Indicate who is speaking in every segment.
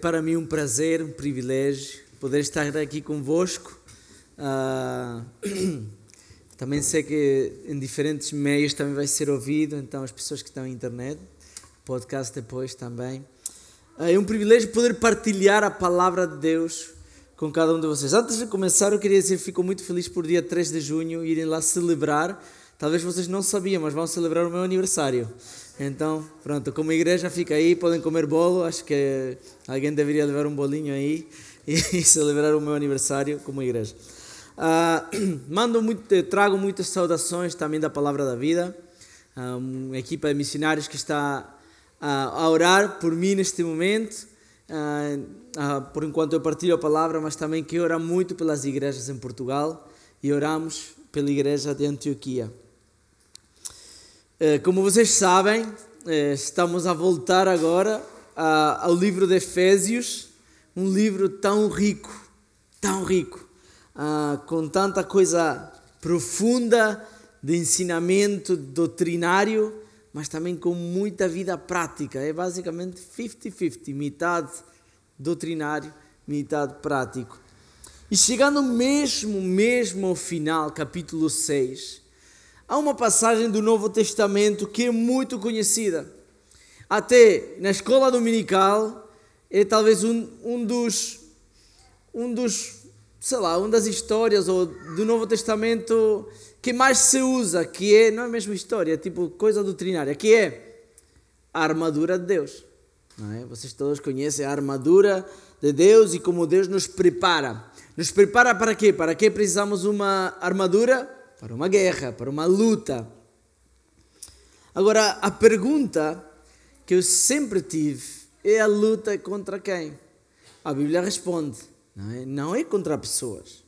Speaker 1: para mim um prazer, um privilégio poder estar aqui convosco. Uh, também sei que em diferentes meios também vai ser ouvido, então as pessoas que estão na internet, podcast depois também. Uh, é um privilégio poder partilhar a palavra de Deus com cada um de vocês. Antes de começar, eu queria dizer que fico muito feliz por dia 3 de junho irem lá celebrar. Talvez vocês não sabiam, mas vão celebrar o meu aniversário. Então, pronto, como igreja fica aí, podem comer bolo, acho que alguém deveria levar um bolinho aí e, celebrar o meu aniversário como igreja. Uh, mando muito, trago muitas saudações também da Palavra da Vida, uh, uma equipa de missionários que está uh, a orar por mim neste momento, por enquanto eu partilho a palavra, mas também que ora muito pelas igrejas em Portugal e oramos pela igreja de Antioquia. Eh, como vocês sabem, eh, estamos a voltar agora ao livro de Efésios, um livro tão rico, tão rico, ah, com tanta coisa profunda de ensinamento doutrinário, mas também com muita vida prática. É basicamente 50-50, metade doutrinário, metade prático. E chegando mesmo, mesmo ao final, capítulo 6, Há uma passagem do Novo Testamento que é muito conhecida. Até na escola dominical é talvez um, um dos um dos sei lá, uma das histórias ou do Novo Testamento que mais se usa, que é, não é mesmo história, é tipo coisa doutrinária, que é a armadura de Deus. É? Vocês todos conhecem a armadura de Deus e como Deus nos prepara. Nos prepara para quê? Para que precisamos uma armadura? Para uma guerra, para uma luta. Agora, a pergunta que eu sempre tive é a luta contra quem? A Bíblia responde, não é, não é contra pessoas.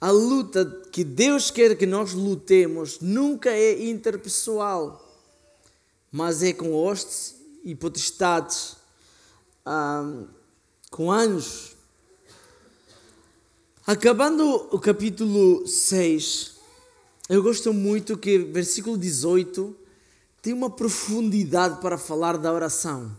Speaker 1: A luta que Deus quer que nós lutemos nunca é interpessoal, mas é com hostes e potestades, com anjos. Acabando o capítulo 6, eu gosto muito que versículo 18 tem uma profundidade para falar da oração.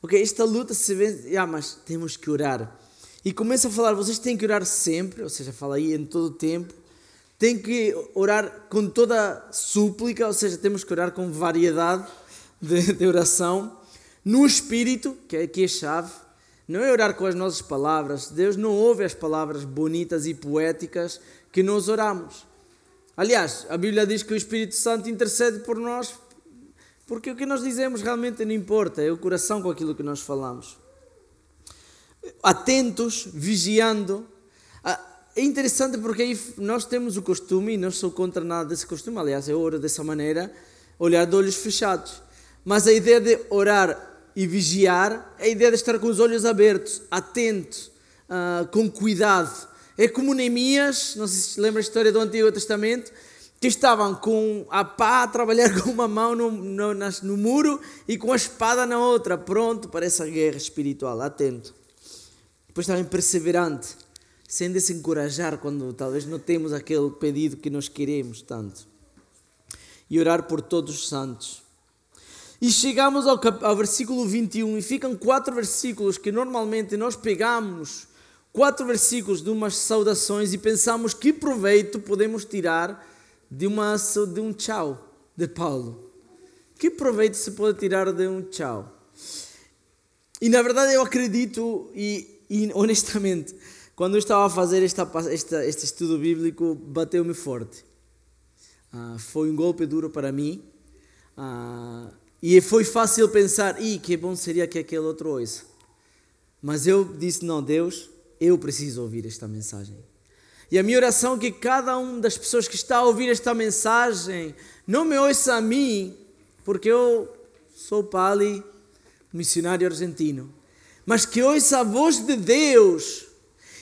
Speaker 1: Ok, esta luta se vê, ah, mas temos que orar. E começa a falar, vocês têm que orar sempre, ou seja, fala aí em todo o tempo. Tem que orar com toda súplica, ou seja, temos que orar com variedade de, de oração. No espírito, que é aqui a chave, não é orar com as nossas palavras. Deus não ouve as palavras bonitas e poéticas que nós oramos. Aliás, a Bíblia diz que o Espírito Santo intercede por nós, porque o que nós dizemos realmente não importa, é o coração com aquilo que nós falamos. Atentos, vigiando. Ah, é interessante porque aí nós temos o costume, e não sou contra nada desse costume, aliás, eu oro dessa maneira, olhar de olhos fechados. Mas a ideia de orar e vigiar é a ideia de estar com os olhos abertos, atento, uh, com cuidado. É como Neemias, não sei se lembra a história do Antigo Testamento, que estavam com a pá a trabalhar com uma mão no, no, no muro e com a espada na outra, pronto para essa guerra espiritual, atento. Depois também perseverante, sem desencorajar quando talvez não temos aquele pedido que nós queremos tanto. E orar por todos os santos. E chegamos ao, ao versículo 21 e ficam quatro versículos que normalmente nós pegamos quatro versículos de umas saudações e pensamos que proveito podemos tirar de, uma, de um tchau de Paulo. Que proveito se pode tirar de um tchau? E na verdade eu acredito e, e honestamente, quando eu estava a fazer esta, esta, este estudo bíblico, bateu-me forte. Ah, foi um golpe duro para mim. Ah, e foi fácil pensar, e que bom seria que aquele outro ouça. Mas eu disse, não, Deus, eu preciso ouvir esta mensagem. E a minha oração é que cada uma das pessoas que está a ouvir esta mensagem não me ouça a mim, porque eu sou Pali, missionário argentino, mas que ouça a voz de Deus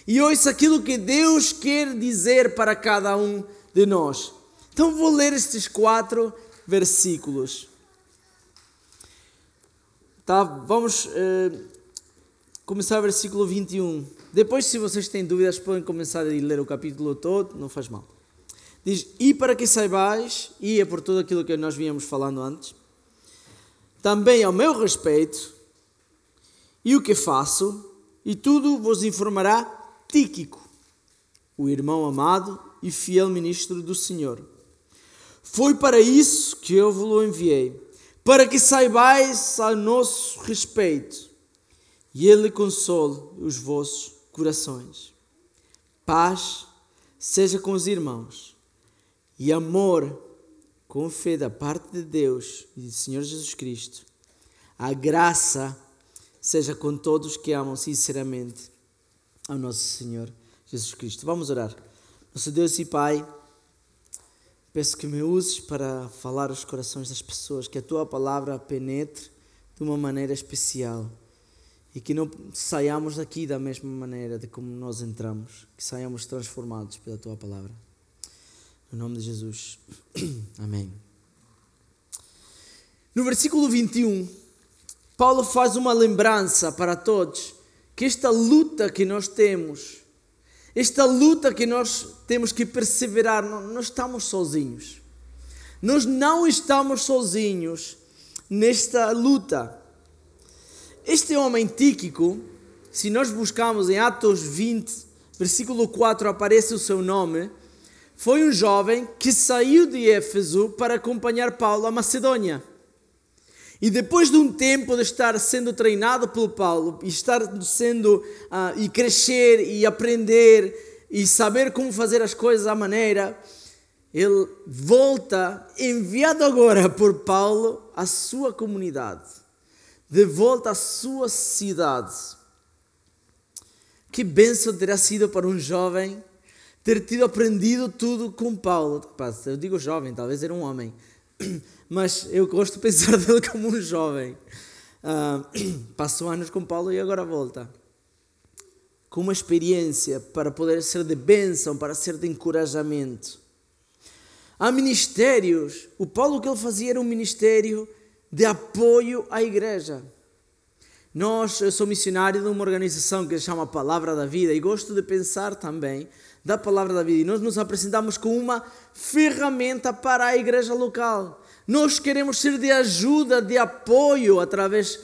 Speaker 1: e ouça aquilo que Deus quer dizer para cada um de nós. Então vou ler estes quatro versículos. Tá, vamos uh, começar o versículo 21. Depois, se vocês têm dúvidas, podem começar a ler o capítulo todo, não faz mal. Diz: E para que saibais, e é por tudo aquilo que nós vínhamos falando antes, também ao meu respeito, e o que faço, e tudo vos informará Tíquico, o irmão amado e fiel ministro do Senhor. Foi para isso que eu vos enviei, para que saibais a nosso respeito e ele console os vossos corações. Paz seja com os irmãos e amor com fé da parte de Deus e do Senhor Jesus Cristo. A graça seja com todos que amam sinceramente ao nosso Senhor Jesus Cristo. Vamos orar. Nosso Deus e Pai, peço que me uses para falar os corações das pessoas, que a tua palavra penetre de uma maneira especial e que não saiamos daqui da mesma maneira de como nós entramos, que saiamos transformados pela tua palavra. No nome de Jesus. Amém. No versículo 21, Paulo faz uma lembrança para todos que esta luta que nós temos, esta luta que nós temos que perseverar, não, estamos sozinhos. Nós não estamos sozinhos nesta luta. Este homem Tíquico, se nós buscarmos em Atos 20, versículo 4, aparece o seu nome, foi um jovem que saiu de Éfeso para acompanhar Paulo à Macedônia. E depois de um tempo de estar sendo treinado pelo Paulo, e estar sendo uh, e crescer e aprender e saber como fazer as coisas à maneira, ele volta enviado agora por Paulo à sua comunidade, de volta à sua cidade. Que bênção terá sido para um jovem ter tido aprendido tudo com Paulo. Eu digo jovem, talvez era um homem mas eu gosto de pensar dele como um jovem. Uh, passou anos com Paulo e agora volta. Com uma experiência para poder ser de bênção, para ser de encorajamento. Há ministérios. O Paulo que ele fazia era um ministério de apoio à igreja. Nós, eu sou missionário de uma organização que se chama Palavra da Vida e gosto de pensar também da Palavra da Vida. E nós nos apresentamos com uma ferramenta para a igreja local. Nós queremos ser de ajuda, de apoio através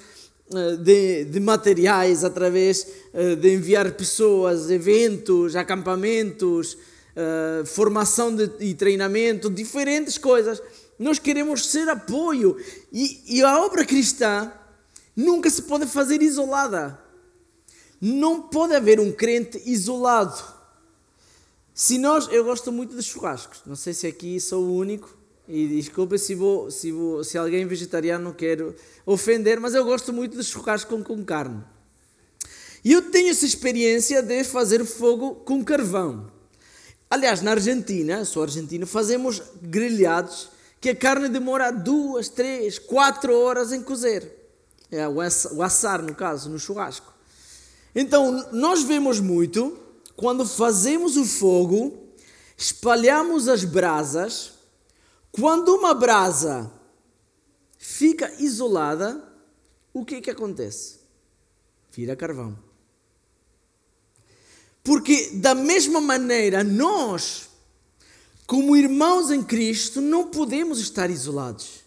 Speaker 1: eh, de, de materiais, através eh, de enviar pessoas, eventos, acampamentos, eh, formação de, e treinamento, diferentes coisas. Nós queremos ser apoio. E, e a obra cristã nunca se pode fazer isolada. Não pode haver um crente isolado. Se nós, eu gosto muito de churrascos, não sei se aqui sou o único, e desculpa se, vou, se, vou, se alguém vegetariano não quero ofender, mas eu gosto muito de churrasco com, com carne. E eu tenho essa experiência de fazer fogo com carvão. Aliás, na Argentina, sou argentino, fazemos grelhados que a carne demora duas, três, quatro horas em cozer. É o assar, no caso, no churrasco. Então, nós vemos muito, quando fazemos o fogo, espalhamos as brasas quando uma brasa fica isolada, o que que acontece? Vira carvão. Porque da mesma maneira, nós, como irmãos em Cristo, não podemos estar isolados.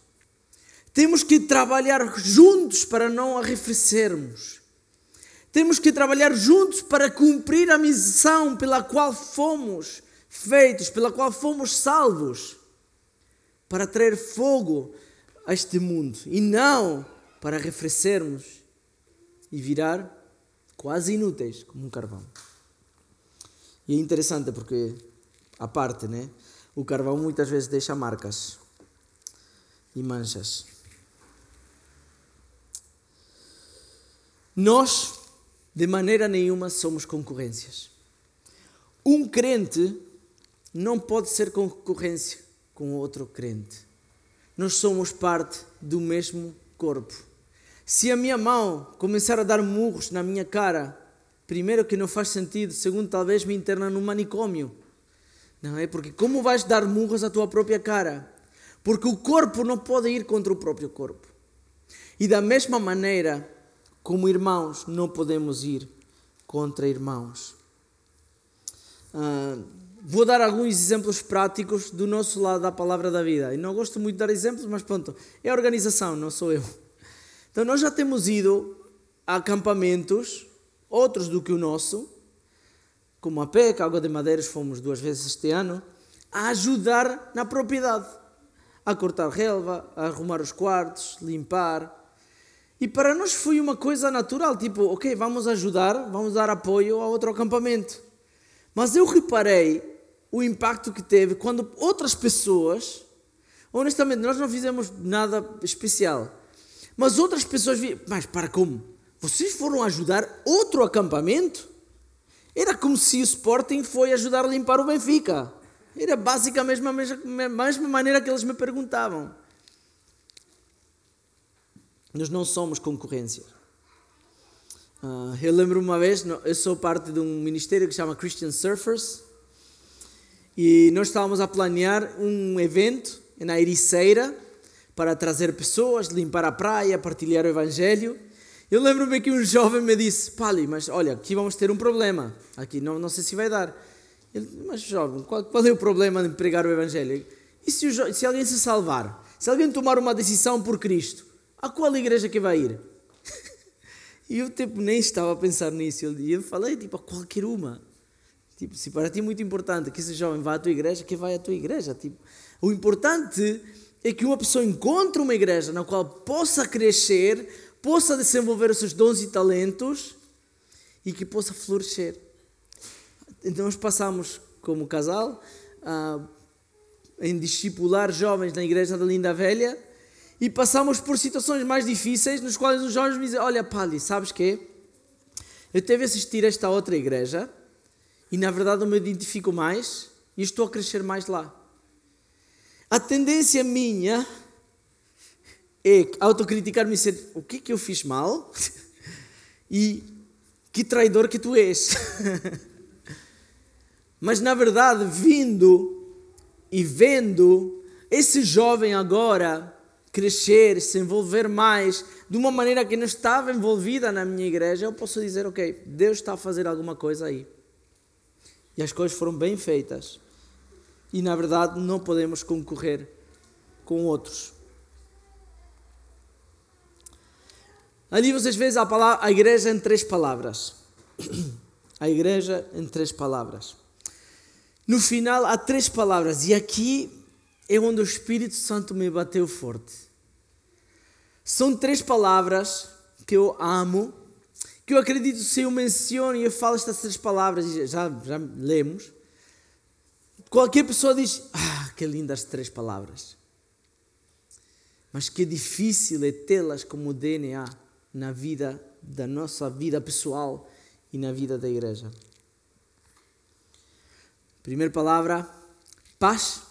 Speaker 1: Temos que trabalhar juntos para não arrefecermos. Temos que trabalhar juntos para cumprir a missão pela qual fomos feitos, pela qual fomos salvos para trazer fogo a este mundo e não para arrefecermos e virar quase inúteis como um carvão. E é interessante porque, a parte, né? O carvão muitas vezes deixa marcas e manchas. Nós, de maneira nenhuma, somos concorrências. Um crente não pode ser concorrência com outro crente. Nós somos parte do mesmo corpo. Se a minha mão começar a dar murros na minha cara, primeiro que não faz sentido, segundo talvez me interna num manicômio. Não é? Porque como vais dar murros à tua própria cara? Porque o corpo não pode ir contra o próprio corpo. E da mesma maneira, como irmãos, não podemos ir contra irmãos. Ah, Vou dar alguns exemplos práticos do nosso lado da palavra da vida. E não gosto muito de dar exemplos, mas pronto, é a organização, não sou eu. Então nós já temos ido a acampamentos outros do que o nosso, como a PEC, Água de Madeiras, fomos duas vezes este ano, a ajudar na propriedade, a cortar relva, a arrumar os quartos, limpar. E para nós foi uma coisa natural, tipo, ok, vamos ajudar, vamos dar apoio a outro acampamento. Mas eu reparei o impacto que teve quando outras pessoas, honestamente, nós não fizemos nada especial, mas outras pessoas viram, mas para como? Vocês foram ajudar outro acampamento? Era como se o Sporting foi ajudar a limpar o Benfica. Era basicamente a mesma, mesma maneira que eles me perguntavam. Nós não somos concorrência. Uh, eu lembro uma vez, eu sou parte de um ministério que chama Christian Surfers e nós estávamos a planear um evento na Ericeira para trazer pessoas, limpar a praia, partilhar o Evangelho. Eu lembro-me que um jovem me disse: Pali, mas olha, aqui vamos ter um problema. Aqui não, não sei se vai dar. Ele, mas jovem, qual, qual é o problema de pregar o Evangelho? E se, o, se alguém se salvar? Se alguém tomar uma decisão por Cristo, a qual igreja que vai ir? e eu tipo, nem estava a pensar nisso. E eu falei, tipo, a qualquer uma. Tipo, se para ti é muito importante que esse jovem vá à tua igreja, que vai à tua igreja. Tipo, o importante é que uma pessoa encontre uma igreja na qual possa crescer, possa desenvolver os seus dons e talentos e que possa florescer. Então, nós passamos como casal uh, em discipular jovens na igreja da Linda Velha e passamos por situações mais difíceis nos quais os jovens me dizem: Olha, Pali, sabes que eu teve a assistir a esta outra igreja e na verdade eu me identifico mais e estou a crescer mais lá. A tendência minha é autocriticar-me e dizer o que é que eu fiz mal e que traidor que tu és. Mas na verdade, vindo e vendo esse jovem agora crescer, se envolver mais de uma maneira que não estava envolvida na minha igreja, eu posso dizer, ok, Deus está a fazer alguma coisa aí. E as coisas foram bem feitas. E na verdade não podemos concorrer com outros. Ali vocês veem a, palavra, a igreja em três palavras. A igreja em três palavras. No final há três palavras, e aqui é onde o Espírito Santo me bateu forte. São três palavras que eu amo que eu acredito se eu menciono e eu falo estas três palavras, já, já lemos, qualquer pessoa diz: Ah, que lindas três palavras. Mas que difícil é tê-las como DNA na vida da nossa vida pessoal e na vida da igreja. Primeira palavra, paz.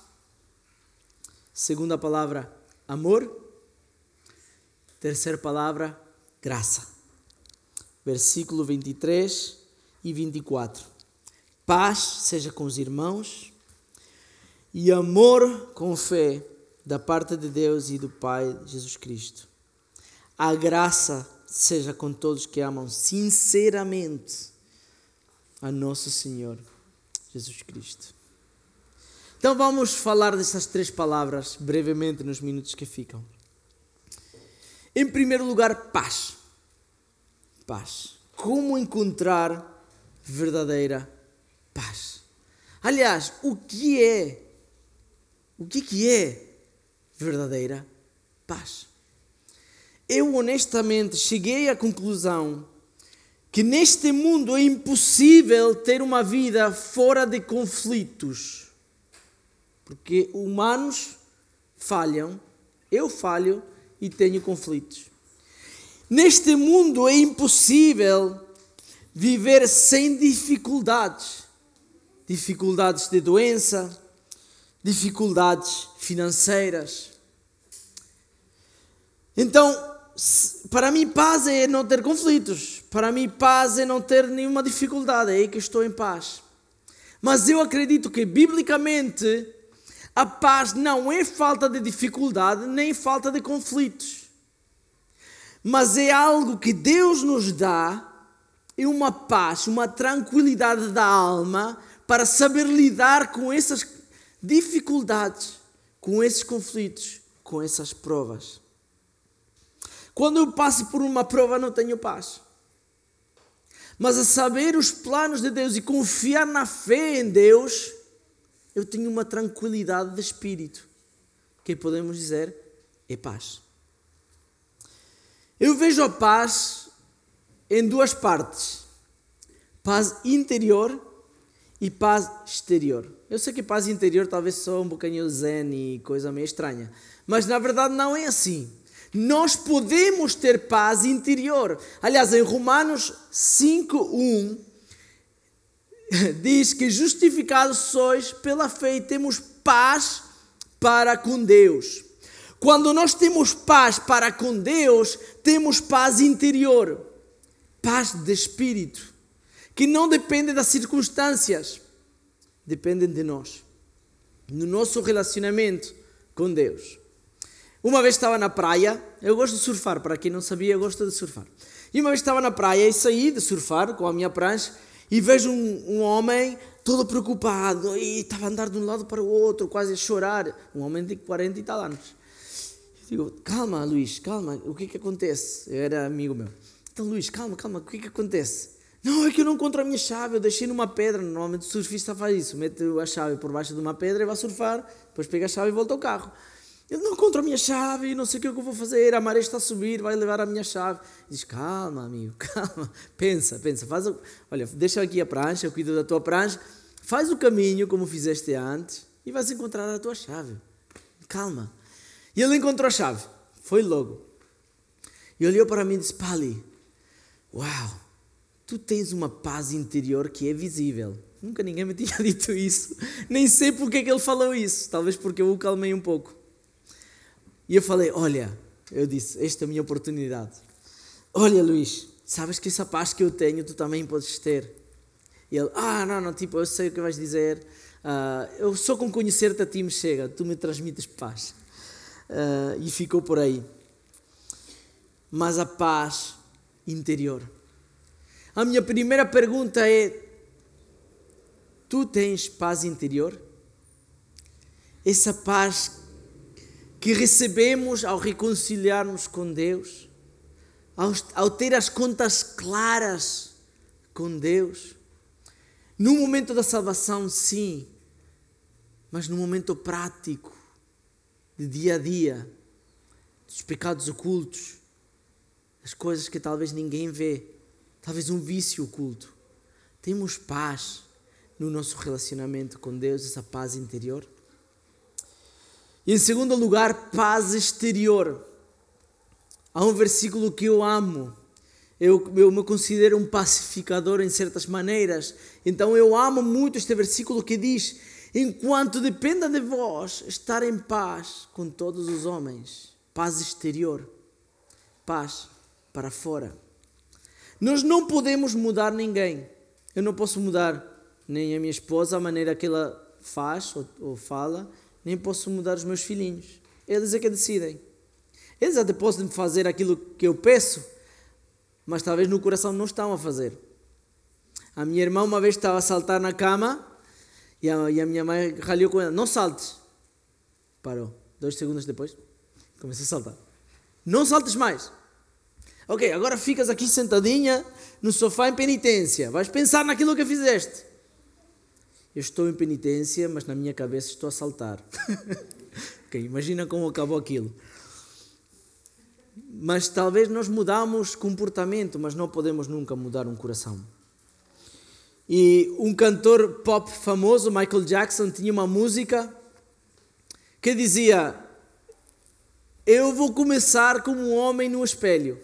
Speaker 1: Segunda palavra, amor. Terceira palavra, graça versículo 23 e 24. Paz seja com os irmãos e amor com fé da parte de Deus e do Pai Jesus Cristo. A graça seja com todos que amam sinceramente a nosso Senhor Jesus Cristo. Então vamos falar dessas três palavras brevemente nos minutos que ficam. Em primeiro lugar, paz paz. Como encontrar verdadeira paz? Aliás, o que é? O que, que é verdadeira paz? Eu honestamente cheguei à conclusão que neste mundo é impossível ter uma vida fora de conflitos. Porque humanos falham, eu falho e tenho conflitos. Neste mundo é impossível viver sem dificuldades. Dificuldades de doença, dificuldades financeiras. Então, para mim, paz é não ter conflitos. Para mim, paz é não ter nenhuma dificuldade. É aí que estou em paz. Mas eu acredito que, biblicamente, a paz não é falta de dificuldade nem falta de conflitos mas é algo que Deus nos dá, é uma paz, uma tranquilidade da alma para saber lidar com essas dificuldades, com esses conflitos, com essas provas. Quando eu passo por uma prova, não tenho paz. Mas a saber os planos de Deus e confiar na fé em Deus, eu tenho uma tranquilidade de espírito, que podemos dizer é paz. Eu vejo a paz em duas partes: paz interior e paz exterior. Eu sei que paz interior talvez só um bocadinho zen e coisa meio estranha, mas na verdade não é assim. Nós podemos ter paz interior. Aliás, em Romanos 5:1 diz que justificados sois pela fé e temos paz para com Deus. Quando nós temos paz para com Deus, temos paz interior, paz de espírito, que não depende das circunstâncias, depende de nós, no nosso relacionamento com Deus. Uma vez estava na praia, eu gosto de surfar, para quem não sabia, eu gosto de surfar. E uma vez estava na praia e saí de surfar com a minha prancha e vejo um, um homem todo preocupado e estava a andar de um lado para o outro, quase a chorar. Um homem de 40 e tal anos. Digo, calma, Luís, calma, o que é que acontece? Eu era amigo meu. Então, Luís, calma, calma, o que é que acontece? Não, é que eu não encontro a minha chave, eu deixei numa pedra. Normalmente o surfista faz isso, mete a chave por baixo de uma pedra e vai surfar, depois pega a chave e volta ao carro. Eu não encontro a minha chave, não sei o é que eu vou fazer, a maré está a subir, vai levar a minha chave. Diz, calma, amigo, calma, pensa, pensa, faz o... olha, deixa aqui a prancha, eu cuido da tua prancha, faz o caminho como fizeste antes e vais encontrar a tua chave. Calma. E ele encontrou a chave. Foi logo. E olhou para mim e disse: Pali, uau, tu tens uma paz interior que é visível. Nunca ninguém me tinha dito isso. Nem sei porque é que ele falou isso. Talvez porque eu o calmei um pouco. E eu falei: Olha, eu disse, esta é a minha oportunidade. Olha, Luís, sabes que essa paz que eu tenho tu também podes ter. E ele: Ah, não, não, tipo, eu sei o que vais dizer. Uh, eu só com conhecer-te a ti me chega. Tu me transmites paz uh, e ficou por aí. Mas a paz interior. A minha primeira pergunta é: tu tens paz interior? Essa paz que recebemos ao reconciliarmos com Deus, ao, ao ter as contas claras com Deus. No momento da salvação, sim, mas no momento prático, de dia a dia, dos pecados ocultos, das coisas que talvez ninguém vê, talvez um vício oculto. Temos paz no nosso relacionamento com Deus, essa paz interior. E em segundo lugar, paz exterior. Há um versículo que eu amo. Eu, eu me considero um pacificador em certas maneiras. Então eu amo muito este versículo que diz: enquanto dependa de vós estar em paz com todos os homens. Paz exterior, paz para fora. Nós não podemos mudar ninguém. Eu não posso mudar nem a minha esposa, a maneira que ela faz ou, ou fala, nem posso mudar os meus filhinhos. Eles é que decidem. Eles até podem fazer aquilo que eu peço, mas talvez no coração não estão a fazer. A minha irmã uma vez estava a saltar na cama e a, e a minha mãe ralhou com ela: Não saltes. Parou. Dois segundos depois, começou a saltar. Não saltes mais. Ok, agora ficas aqui sentadinha no sofá em penitência. Vais pensar naquilo que fizeste. Eu estou em penitência, mas na minha cabeça estou a saltar. ok, imagina como acabou aquilo. Mas talvez nós mudamos comportamento, mas não podemos nunca mudar um coração. E um cantor pop famoso, Michael Jackson, tinha uma música que dizia: Eu vou começar como um homem no espelho.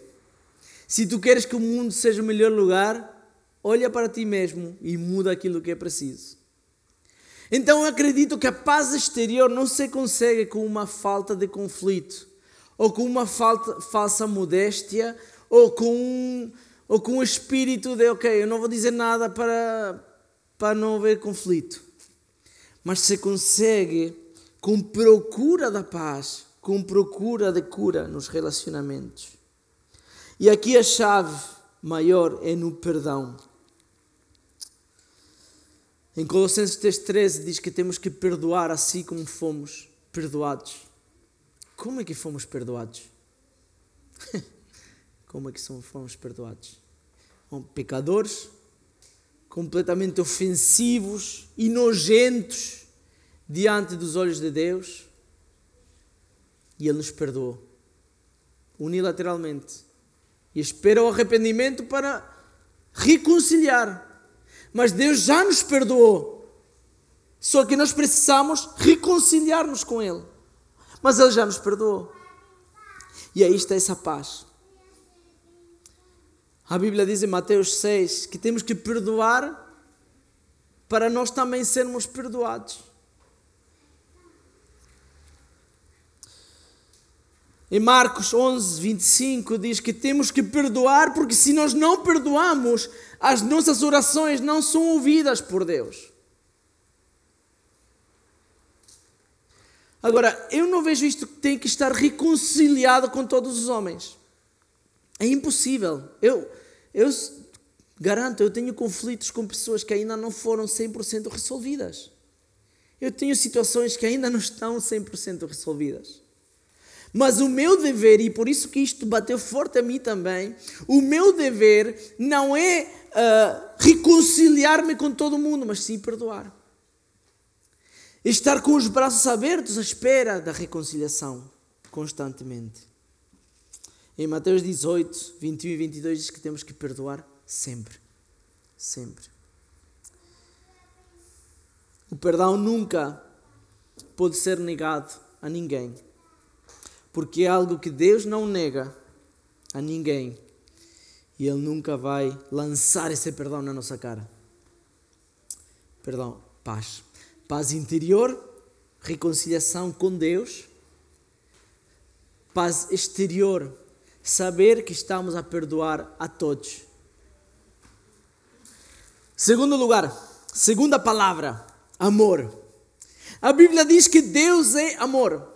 Speaker 1: Se tu queres que o mundo seja o melhor lugar, olha para ti mesmo e muda aquilo que é preciso. Então eu acredito que a paz exterior não se consegue com uma falta de conflito, ou com uma falta, falsa modéstia, ou com um ou com o espírito de, ok, eu não vou dizer nada para, para não haver conflito. Mas se consegue com procura da paz, com procura de cura nos relacionamentos. E aqui a chave maior é no perdão. Em Colossenses 3,13 diz que temos que perdoar assim como fomos perdoados. Como é que fomos perdoados? como é que fomos perdoados? pecadores, completamente ofensivos e nojentos diante dos olhos de Deus. E Ele nos perdoou unilateralmente. E espera o arrependimento para reconciliar. Mas Deus já nos perdoou. Só que nós precisamos reconciliar-nos com Ele. Mas Ele já nos perdoou. E aí está essa paz. A Bíblia diz em Mateus 6 que temos que perdoar para nós também sermos perdoados. Em Marcos 11, 25 diz que temos que perdoar, porque se nós não perdoamos, as nossas orações não são ouvidas por Deus. Agora, eu não vejo isto que tem que estar reconciliado com todos os homens. É impossível. Eu, eu garanto, eu tenho conflitos com pessoas que ainda não foram 100% resolvidas. Eu tenho situações que ainda não estão 100% resolvidas. Mas o meu dever, e por isso que isto bateu forte a mim também, o meu dever não é uh, reconciliar-me com todo mundo, mas sim perdoar. Estar com os braços abertos à espera da reconciliação, constantemente. Em Mateus 18, 21 e 22 diz que temos que perdoar sempre. Sempre. O perdão nunca pode ser negado a ninguém, porque é algo que Deus não nega a ninguém e Ele nunca vai lançar esse perdão na nossa cara. Perdão, paz. Paz interior, reconciliação com Deus. Paz exterior, saber que estamos a perdoar a todos. Segundo lugar, segunda palavra, amor. A Bíblia diz que Deus é amor.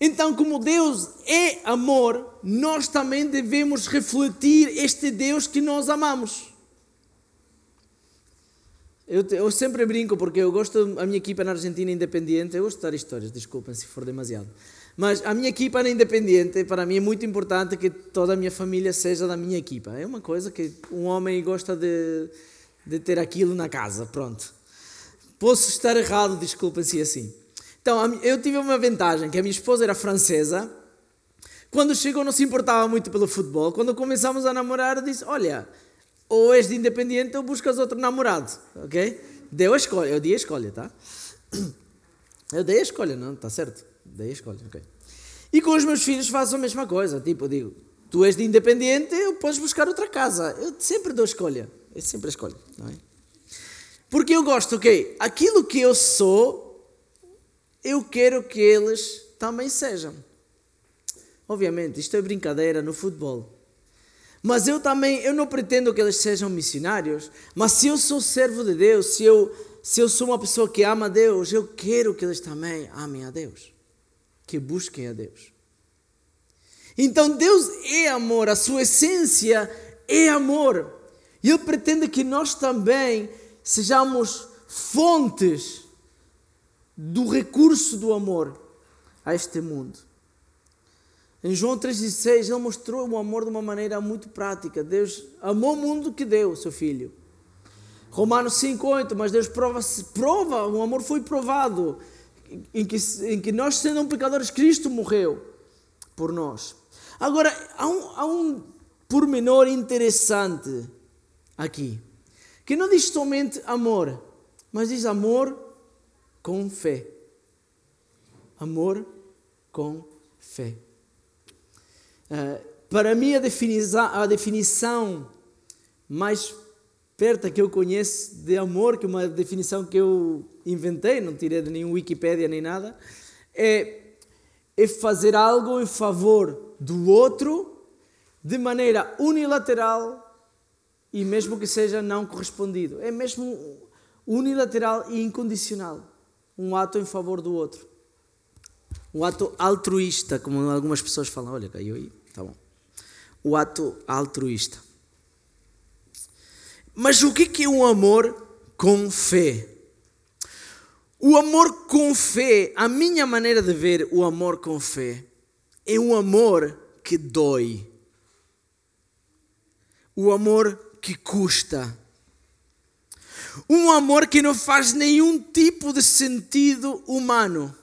Speaker 1: Então, como Deus é amor, nós também devemos refletir este Deus que nós amamos. Eu, eu, sempre brinco porque eu gosto, a minha equipa na Argentina é independente, eu gosto de dar histórias, desculpem se for demasiado. Mas a minha equipa na independente, para mim é muito importante que toda a minha família seja da minha equipa. É uma coisa que um homem gosta de, de ter aquilo na casa, pronto. Posso estar errado, desculpem se é assim. Então, eu tive uma vantagem, que a minha esposa era francesa. Quando chegou não se importava muito pelo futebol. Quando começámos a namorar, disse, olha, ou és de independente ou buscas outro namorado, ok? Deu a escolha, eu dei a escolha, tá? Eu dei a escolha, não, tá certo? Dei a escolha, ok. E com os meus filhos faço a mesma coisa, tipo, eu digo, tu és de independente, eu podes buscar outra casa. Eu sempre dou a escolha, é sempre a não é? Porque eu gosto, ok? Aquilo que eu sou, eu quero que eles também sejam. Obviamente, isto é brincadeira no futebol. Mas eu também, eu não pretendo que eles sejam missionários, mas se eu sou servo de Deus, se eu, se eu sou uma pessoa que ama a Deus, eu quero que eles também amem a Deus, que busquem a Deus. Então Deus é amor, a sua essência é amor. E Ele pretende que nós também sejamos fontes do recurso do amor a este mundo. Em João 3,16, ele mostrou o amor de uma maneira muito prática. Deus amou o mundo que deu o seu filho. Romanos 5,8, mas Deus prova, prova, o amor foi provado, em que, em que nós, sendo pecadores, Cristo morreu por nós. Agora, há um, há um pormenor interessante aqui, que não diz somente amor, mas diz amor com fé. Amor com fé. Eh, para mim, a definição, a definição mais perto que eu conheço de amor, que é uma definição que eu inventei, não tirei de nenhum Wikipedia nem nada, é, é fazer algo em favor do outro de maneira unilateral e mesmo que seja não correspondido. É mesmo unilateral e incondicional. Um ato em favor do outro. Um ato altruísta, como algumas pessoas falam. Olha, caiu aí. Tá bom. O ato altruísta. Mas o que é um amor com fé? O amor com fé, a minha maneira de ver o amor com fé, é um amor que dói. O amor que custa. Um amor que não faz nenhum tipo de sentido humano.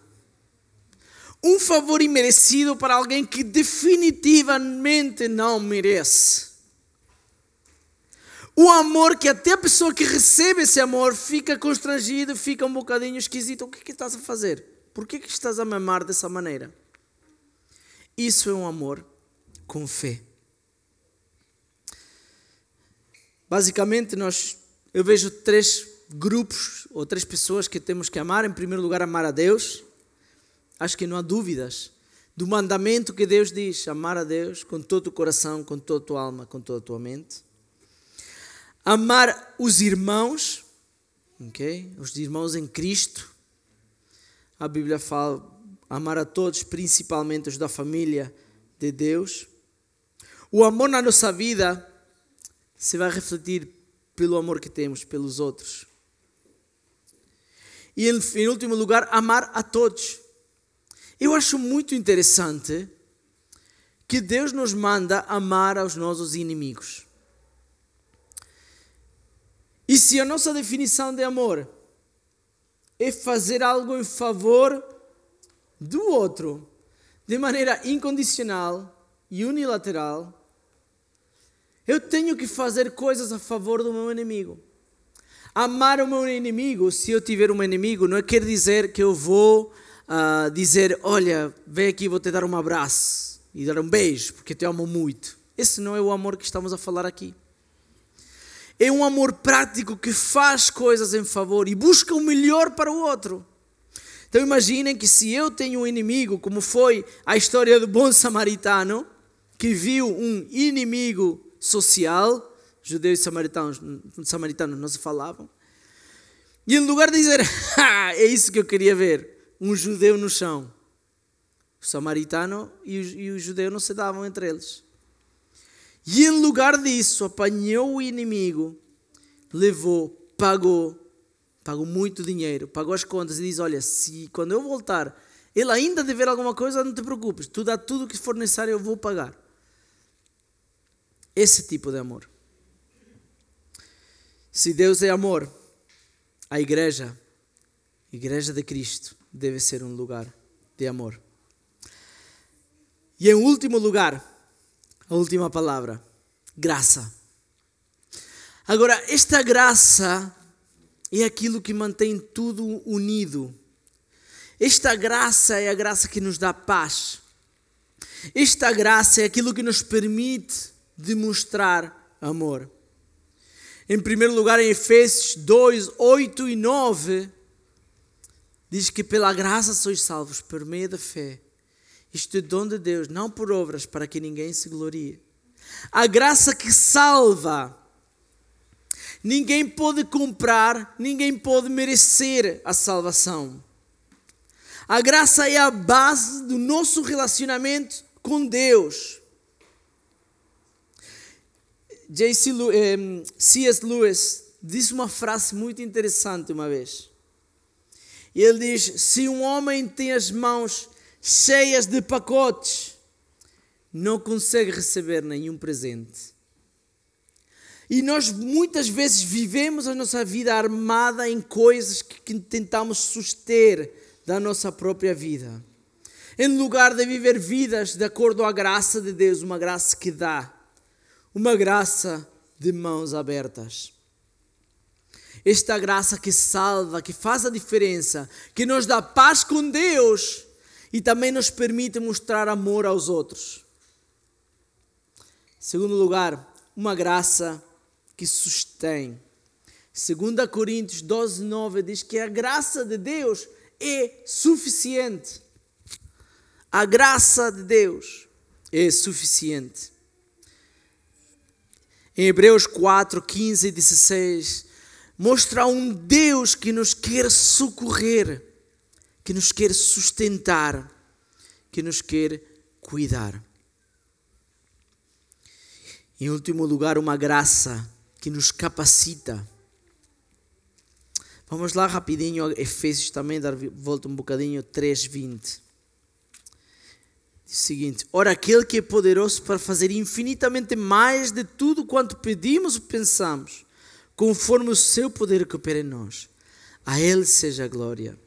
Speaker 1: Um favor imerecido para alguém que definitivamente não merece. Um amor que até a pessoa que recebe esse amor fica constrangido, fica um bocadinho esquisito. O que, é que estás a fazer? Por que, é que estás a me amar dessa maneira? Isso é um amor com fé. Basicamente, nós, eu vejo três grupos ou três pessoas que temos que amar. Em primeiro lugar, amar a Deus. Acho que não há dúvidas do mandamento que Deus diz: amar a Deus com todo o coração, com toda a tua alma, com toda a tua mente. Amar os irmãos, ok? Os irmãos em Cristo. A Bíblia fala amar a todos, principalmente os da família de Deus. O amor na nossa vida se vai refletir pelo amor que temos pelos outros. E em último lugar, amar a todos. Eu acho muito interessante que Deus nos manda amar aos nossos inimigos. E se a nossa definição de amor é fazer algo em favor do outro, de maneira incondicional e unilateral, eu tenho que fazer coisas a favor do meu inimigo. Amar o meu inimigo, se eu tiver um inimigo, não quer dizer que eu vou uh, dizer: Olha, vem aqui, vou te dar um abraço e dar um beijo, porque te amo muito. Esse não é o amor que estamos a falar aqui. É um amor prático que faz coisas em favor e busca o melhor para o outro. Então imaginem que se eu tenho um inimigo, como foi a história do bom samaritano, que viu um inimigo social, judeus e samaritanos, samaritanos não se falavam. E em lugar de dizer, ah, é isso que eu queria ver, um judeu no chão, o samaritano e o, e o judeu não se davam entre eles. E em lugar disso, apanhou o inimigo, levou, pagou, pagou muito dinheiro, pagou as contas e diz: Olha, se quando eu voltar ele ainda dever alguma coisa, não te preocupes, tu dá tudo o que for necessário, eu vou pagar. Esse tipo de amor. Se Deus é amor, a igreja, a igreja de Cristo, deve ser um lugar de amor. E em último lugar, a última palavra, graça. Agora, esta graça é aquilo que mantém tudo unido. Esta graça é a graça que nos dá paz. Esta graça é aquilo que nos permite demonstrar amor. Em primeiro lugar, em Efésios 2, 8 e 9, diz que pela graça sois salvos por meio da fé. Isto é dom de Deus, não por obras, para que ninguém se glorie. A graça que salva. Ninguém pode comprar, ninguém pode merecer a salvação. A graça é a base do nosso relacionamento com Deus. C. C.S. Lewis disse uma frase muito interessante uma vez. Ele diz: Se um homem tem as mãos cheias de pacotes, não consegue receber nenhum presente. E nós muitas vezes vivemos a nossa vida armada em coisas que tentamos suster da nossa própria vida. Em lugar de viver vidas de acordo a graça de Deus, uma graça que dá uma graça de mãos abertas. Esta graça que salva, que faz a diferença, que nos dá paz com Deus e também nos permite mostrar amor aos outros. Segundo lugar, uma graça que sustém. 2 Coríntios 12, 9 diz que a graça de Deus é suficiente. A graça de Deus é suficiente. Em Hebreus 4, 15 e 16, mostra um Deus que nos quer socorrer, que nos quer sustentar, que nos quer cuidar. Em último lugar, uma graça que nos capacita. Vamos lá rapidinho, Efésios também, dar volta um bocadinho, 3.20. Seguinte: Ora, aquele que é poderoso para fazer infinitamente mais de tudo quanto pedimos ou pensamos, conforme o seu poder que opera em nós. A Ele seja a glória.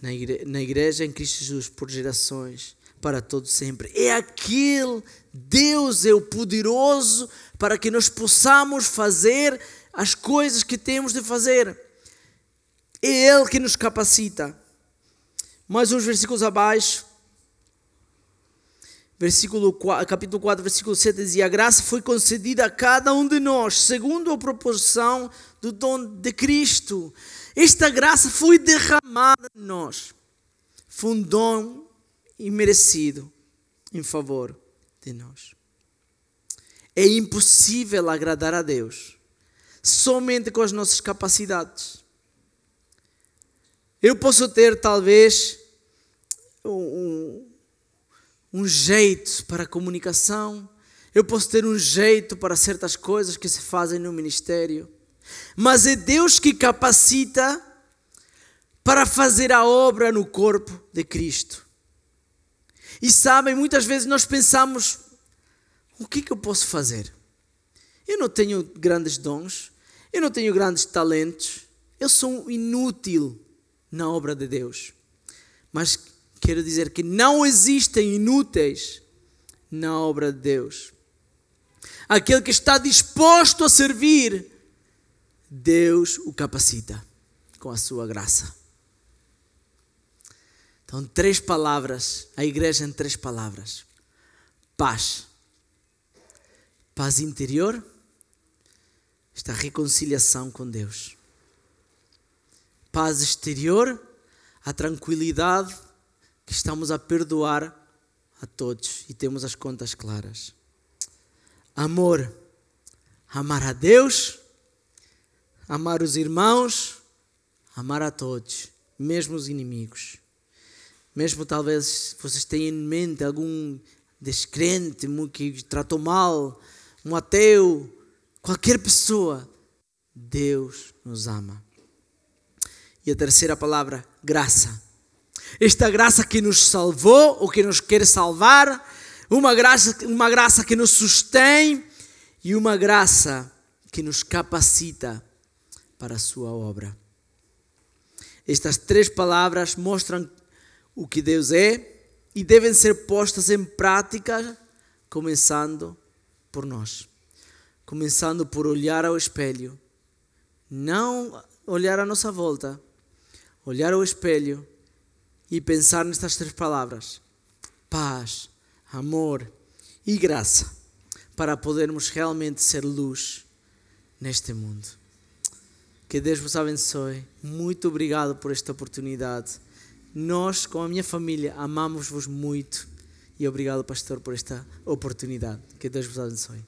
Speaker 1: Na na igreja em Cristo Jesus, por gerações, para todos sempre. É aquele Deus é o poderoso para que nós possamos fazer as coisas que temos de fazer. É Ele que nos capacita. Mais uns versículos abaixo, versículo 4, capítulo 4, versículo 7 dizia: A graça foi concedida a cada um de nós, segundo a proporção do dom de Cristo. Esta graça foi derramada em nós. Foi um dom imerecido em favor de nós. É impossível agradar a Deus somente com as nossas capacidades. Eu posso ter talvez um, um jeito para a comunicação, eu posso ter um jeito para certas coisas que se fazem no ministério, mas é Deus que capacita para fazer a obra no corpo de Cristo. E sabem, muitas vezes nós pensamos: o que, que eu posso fazer? Eu não tenho grandes dons, eu não tenho grandes talentos, eu sou inútil na obra de Deus. Mas quero dizer que não existem inúteis na obra de Deus. Aquele que está disposto a servir, Deus o capacita com a sua graça. Então, três palavras, a igreja em três palavras: paz, paz interior, esta reconciliação com Deus, paz exterior, a tranquilidade que estamos a perdoar a todos e temos as contas claras. Amor, amar a Deus, amar os irmãos, amar a todos, mesmo os inimigos. Mesmo talvez vocês tenham em mente algum descrente que tratou mal, um ateu, qualquer pessoa, Deus nos ama. E a terceira palavra, graça esta graça que nos salvou ou que nos quer salvar, uma graça, uma graça que nos sustém e uma graça que nos capacita para a sua obra. Estas três palavras mostram o que Deus é e devem ser postas em prática, começando por nós. Começando por olhar ao espelho, não olhar à nossa volta, olhar ao espelho e pensar nestas três palavras: paz, amor e graça, para podermos realmente ser luz neste mundo. Que Deus vos abençoe. Muito obrigado por esta oportunidade. Nós, com a minha família, amamos-vos muito. E obrigado, pastor, por esta oportunidade. Que Deus vos abençoe.